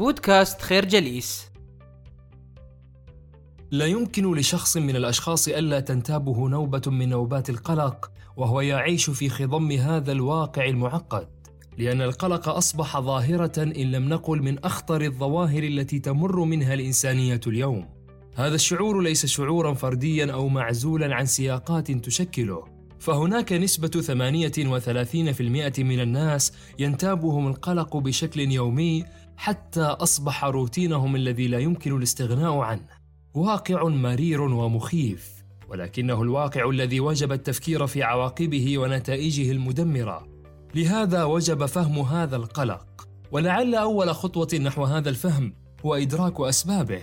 بودكاست خير جليس. لا يمكن لشخص من الأشخاص ألا تنتابه نوبة من نوبات القلق وهو يعيش في خضم هذا الواقع المعقد. لأن القلق أصبح ظاهرة إن لم نقل من أخطر الظواهر التي تمر منها الإنسانية اليوم. هذا الشعور ليس شعورا فرديا أو معزولا عن سياقات تشكله. فهناك نسبة 38% من الناس ينتابهم القلق بشكل يومي حتى أصبح روتينهم الذي لا يمكن الاستغناء عنه. واقع مرير ومخيف، ولكنه الواقع الذي وجب التفكير في عواقبه ونتائجه المدمرة. لهذا وجب فهم هذا القلق، ولعل أول خطوة نحو هذا الفهم هو إدراك أسبابه.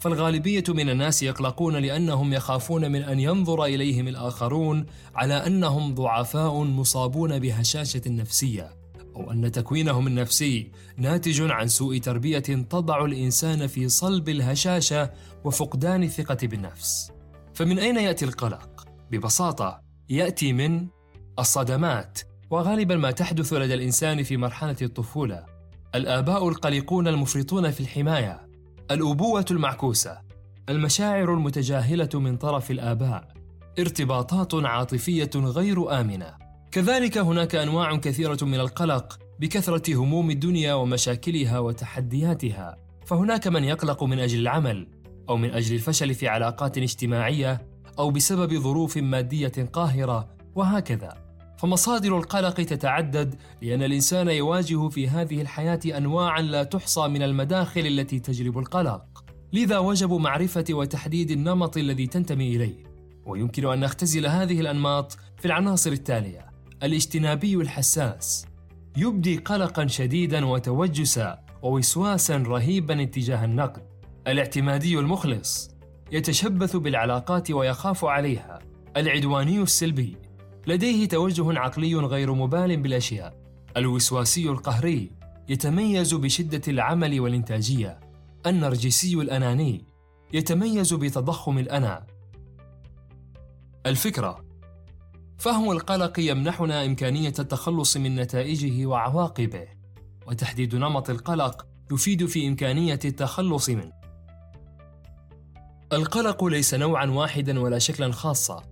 فالغالبية من الناس يقلقون لأنهم يخافون من أن ينظر إليهم الآخرون على أنهم ضعفاء مصابون بهشاشة نفسية، أو أن تكوينهم النفسي ناتج عن سوء تربية تضع الإنسان في صلب الهشاشة وفقدان الثقة بالنفس. فمن أين يأتي القلق؟ ببساطة يأتي من الصدمات، وغالبا ما تحدث لدى الإنسان في مرحلة الطفولة. الآباء القلقون المفرطون في الحماية، الأبوة المعكوسة، المشاعر المتجاهلة من طرف الآباء، ارتباطات عاطفية غير آمنة. كذلك هناك أنواع كثيرة من القلق بكثرة هموم الدنيا ومشاكلها وتحدياتها، فهناك من يقلق من أجل العمل، أو من أجل الفشل في علاقات اجتماعية، أو بسبب ظروف مادية قاهرة، وهكذا. فمصادر القلق تتعدد لأن الإنسان يواجه في هذه الحياة انواعا لا تحصى من المداخل التي تجلب القلق. لذا وجب معرفة وتحديد النمط الذي تنتمي إليه. ويمكن أن نختزل هذه الأنماط في العناصر التالية. الاجتنابي الحساس. يبدي قلقا شديدا وتوجسا ووسواسا رهيبا اتجاه النقد. الاعتمادي المخلص يتشبث بالعلاقات ويخاف عليها. العدواني السلبي لديه توجه عقلي غير مبال بالأشياء. الوسواسي القهري يتميز بشدة العمل والإنتاجية. النرجسي الأناني يتميز بتضخم الأنا. الفكرة فهم القلق يمنحنا إمكانية التخلص من نتائجه وعواقبه وتحديد نمط القلق يفيد في إمكانية التخلص منه. القلق ليس نوعا واحدا ولا شكلا خاصا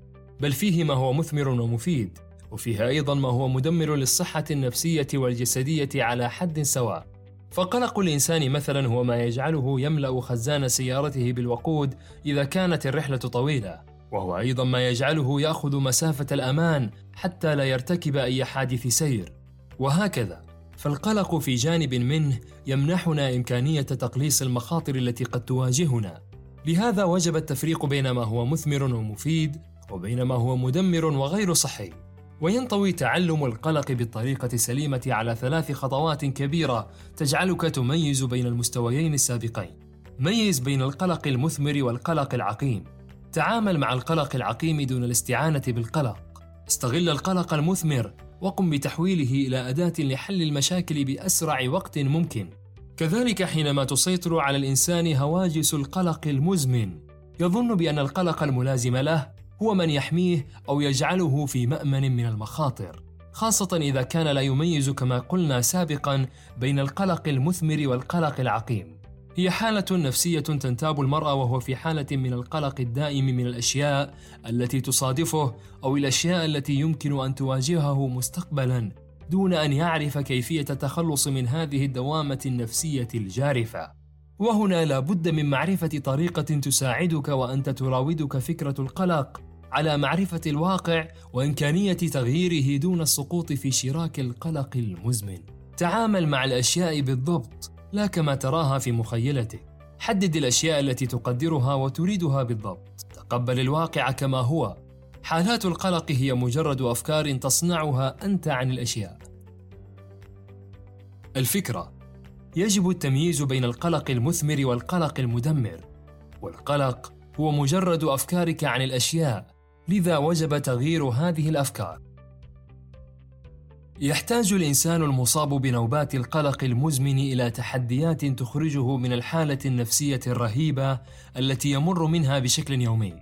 بل فيه ما هو مثمر ومفيد وفيه أيضا ما هو مدمر للصحة النفسية والجسدية على حد سواء. فقلق الإنسان مثلا هو ما يجعله يملأ خزان سيارته بالوقود إذا كانت الرحلة طويلة. وهو أيضا ما يجعله يأخذ مسافة الأمان حتى لا يرتكب أي حادث سير وهكذا فالقلق في جانب منه يمنحنا إمكانية تقليص المخاطر التي قد تواجهنا لهذا وجب التفريق بين ما هو مثمر ومفيد وبينما هو مدمر وغير صحي وينطوي تعلم القلق بالطريقة السليمة على ثلاث خطوات كبيرة تجعلك تميز بين المستويين السابقين. ميز بين القلق المثمر والقلق العقيم. تعامل مع القلق العقيم دون الاستعانة بالقلق. استغل القلق المثمر وقم بتحويله إلى أداة لحل المشاكل بأسرع وقت ممكن. كذلك حينما تسيطر على الإنسان هواجس القلق المزمن، يظن بأن القلق الملازم له هو من يحميه أو يجعله في مأمن من المخاطر خاصة إذا كان لا يميز كما قلنا سابقا بين القلق المثمر والقلق العقيم هي حالة نفسية تنتاب المرأة وهو في حالة من القلق الدائم من الأشياء التي تصادفه أو الأشياء التي يمكن أن تواجهه مستقبلا دون أن يعرف كيفية التخلص من هذه الدوامة النفسية الجارفة وهنا لا بد من معرفة طريقة تساعدك وأنت تراودك فكرة القلق على معرفة الواقع وإمكانية تغييره دون السقوط في شراك القلق المزمن. تعامل مع الأشياء بالضبط لا كما تراها في مخيلتك. حدد الأشياء التي تقدرها وتريدها بالضبط. تقبل الواقع كما هو. حالات القلق هي مجرد أفكار تصنعها أنت عن الأشياء. الفكرة يجب التمييز بين القلق المثمر والقلق المدمر والقلق هو مجرد أفكارك عن الأشياء لذا وجب تغيير هذه الأفكار يحتاج الإنسان المصاب بنوبات القلق المزمن إلى تحديات تخرجه من الحالة النفسية الرهيبة التي يمر منها بشكل يومي.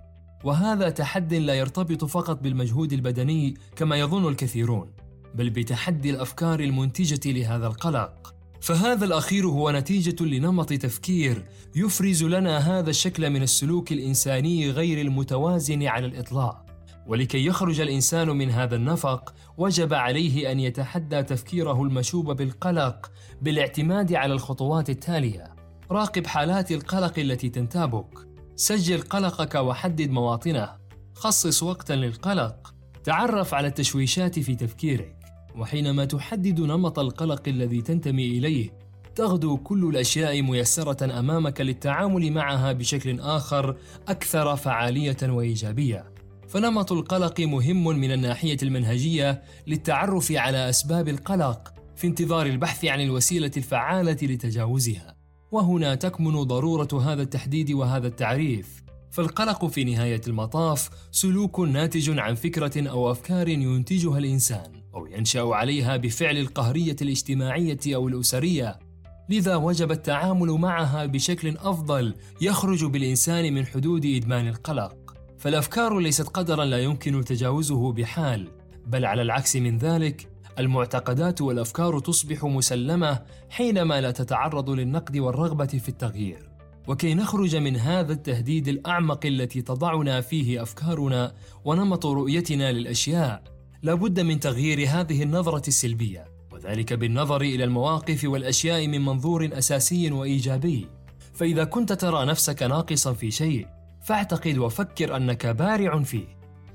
وهذا تحد لا يرتبط فقط بالمجهود البدني كما يظن الكثيرون بل بتحدي الأفكار المنتجة لهذا القلق. فهذا الأخير هو نتيجة لنمط تفكير يفرز لنا هذا الشكل من السلوك الإنساني غير المتوازن على الإطلاق. ولكي يخرج الإنسان من هذا النفق وجب عليه أن يتحدى تفكيره المشوب بالقلق بالاعتماد على الخطوات التالية. راقب حالات القلق التي تنتابك. سجل قلقك وحدد مواطنه. خصص وقتا للقلق. تعرف على التشويشات في تفكيرك. وحينما تحدد نمط القلق الذي تنتمي إليه تغدو كل الأشياء ميسرة أمامك للتعامل معها بشكل آخر أكثر فعالية وإيجابية. فنمط القلق مهم من الناحية المنهجية للتعرف على أسباب القلق في انتظار البحث عن الوسيلة الفعالة لتجاوزها. وهنا تكمن ضرورة هذا التحديد وهذا التعريف. فالقلق في نهاية المطاف سلوك ناتج عن فكرة أو أفكار ينتجها الإنسان أو ينشأ عليها بفعل القهرية الاجتماعية أو الأسرية. لذا وجب التعامل معها بشكل أفضل يخرج بالإنسان من حدود إدمان القلق. فالأفكار ليست قدرا لا يمكن تجاوزه بحال بل على العكس من ذلك المعتقدات والأفكار تصبح مسلمة حينما لا تتعرض للنقد والرغبة في التغيير. وكي نخرج من هذا التهديد الأعمق التي تضعنا فيه أفكارنا ونمط رؤيتنا للأشياء لابد من تغيير هذه النظرة السلبية وذلك بالنظر إلى المواقف والأشياء من منظور أساسي وإيجابي. فإذا كنت ترى نفسك ناقصا في شيء فاعتقد وفكر أنك بارع فيه.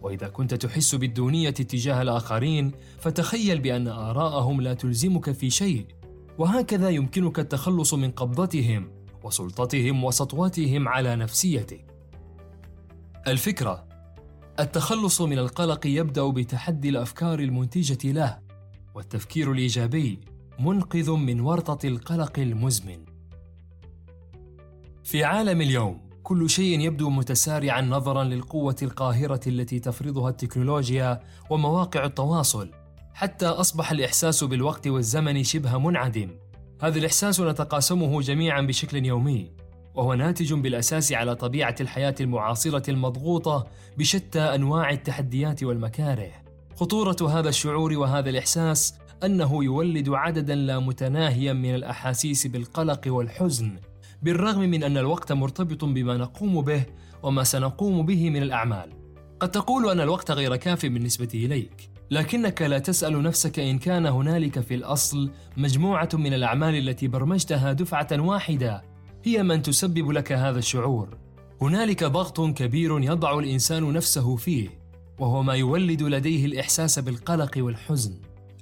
وإذا كنت تحس بالدونية تجاه الآخرين فتخيل بأن آراءهم لا تلزمك في شيء. وهكذا يمكنك التخلص من قبضتهم وسلطتهم وسطوتهم على نفسيتك. الفكرة التخلص من القلق يبدأ بتحدي الأفكار المنتجة له والتفكير الإيجابي منقذ من ورطة القلق المزمن. في عالم اليوم كل شيء يبدو متسارعا نظرا للقوة القاهرة التي تفرضها التكنولوجيا ومواقع التواصل حتى أصبح الإحساس بالوقت والزمن شبه منعدم. هذا الإحساس نتقاسمه جميعا بشكل يومي وهو ناتج بالأساس على طبيعة الحياة المعاصرة المضغوطة بشتى أنواع التحديات والمكاره. خطورة هذا الشعور وهذا الإحساس أنه يولد عددا لا متناهيا من الأحاسيس بالقلق والحزن بالرغم من أن الوقت مرتبط بما نقوم به وما سنقوم به من الأعمال قد تقول أن الوقت غير كاف بالنسبة إليك لكنك لا تسأل نفسك إن كان هنالك في الأصل مجموعة من الأعمال التي برمجتها دفعة واحدة هي من تسبب لك هذا الشعور. هنالك ضغط كبير يضع الإنسان نفسه فيه، وهو ما يولد لديه الإحساس بالقلق والحزن.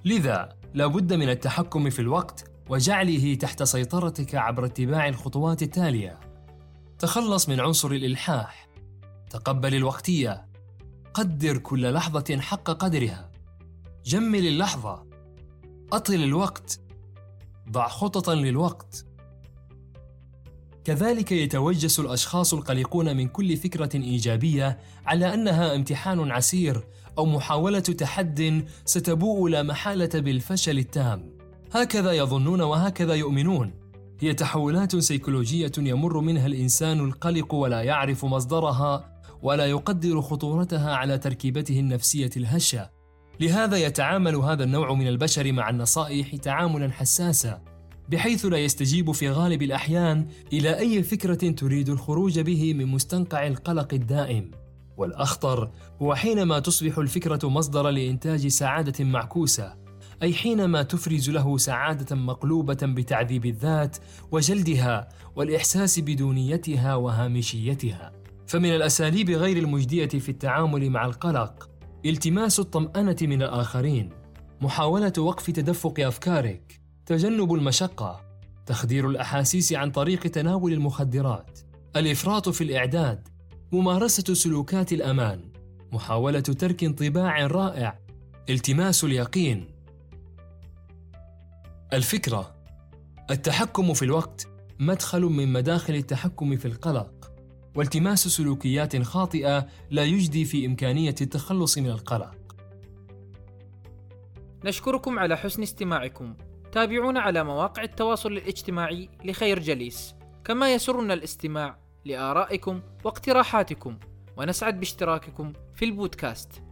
لذا لا بد من التحكم في الوقت وجعله تحت سيطرتك عبر اتباع الخطوات التالية. تخلص من عنصر الإلحاح. تقبل الوقتية. قدر كل لحظة حق قدرها. جمل اللحظة أطل الوقت ضع خططا للوقت كذلك يتوجس الأشخاص القلقون من كل فكرة إيجابية على أنها امتحان عسير أو محاولة تحد ستبوء لا محالة بالفشل التام هكذا يظنون وهكذا يؤمنون. هي تحولات سيكولوجية يمر منها الإنسان القلق ولا يعرف مصدرها ولا يقدر خطورتها على تركيبته النفسية الهشة. لهذا يتعامل هذا النوع من البشر مع النصائح تعاملا حساسا بحيث لا يستجيب في غالب الأحيان إلى أي فكرة تريد الخروج به من مستنقع القلق الدائم. والأخطر هو حينما تصبح الفكرة مصدر لإنتاج سعادة معكوسة. أي حينما تفرز له سعادة مقلوبة بتعذيب الذات وجلدها والإحساس بدونيتها وهامشيتها فمن الأساليب غير المجدية في التعامل مع القلق التماس الطمأنة من الآخرين، محاولة وقف تدفق أفكارك، تجنب المشقة، تخدير الأحاسيس عن طريق تناول المخدرات، الإفراط في الإعداد، ممارسة سلوكات الأمان، محاولة ترك انطباع رائع، التماس اليقين. الفكرة التحكم في الوقت مدخل من مداخل التحكم في القلق. والتماس سلوكيات خاطئة لا يجدي في إمكانية التخلص من القلق. نشكركم على حسن استماعكم. تابعونا على مواقع التواصل الاجتماعي لخير جليس. كما يسرنا الاستماع لآرائكم واقتراحاتكم. ونسعد باشتراككم في البودكاست.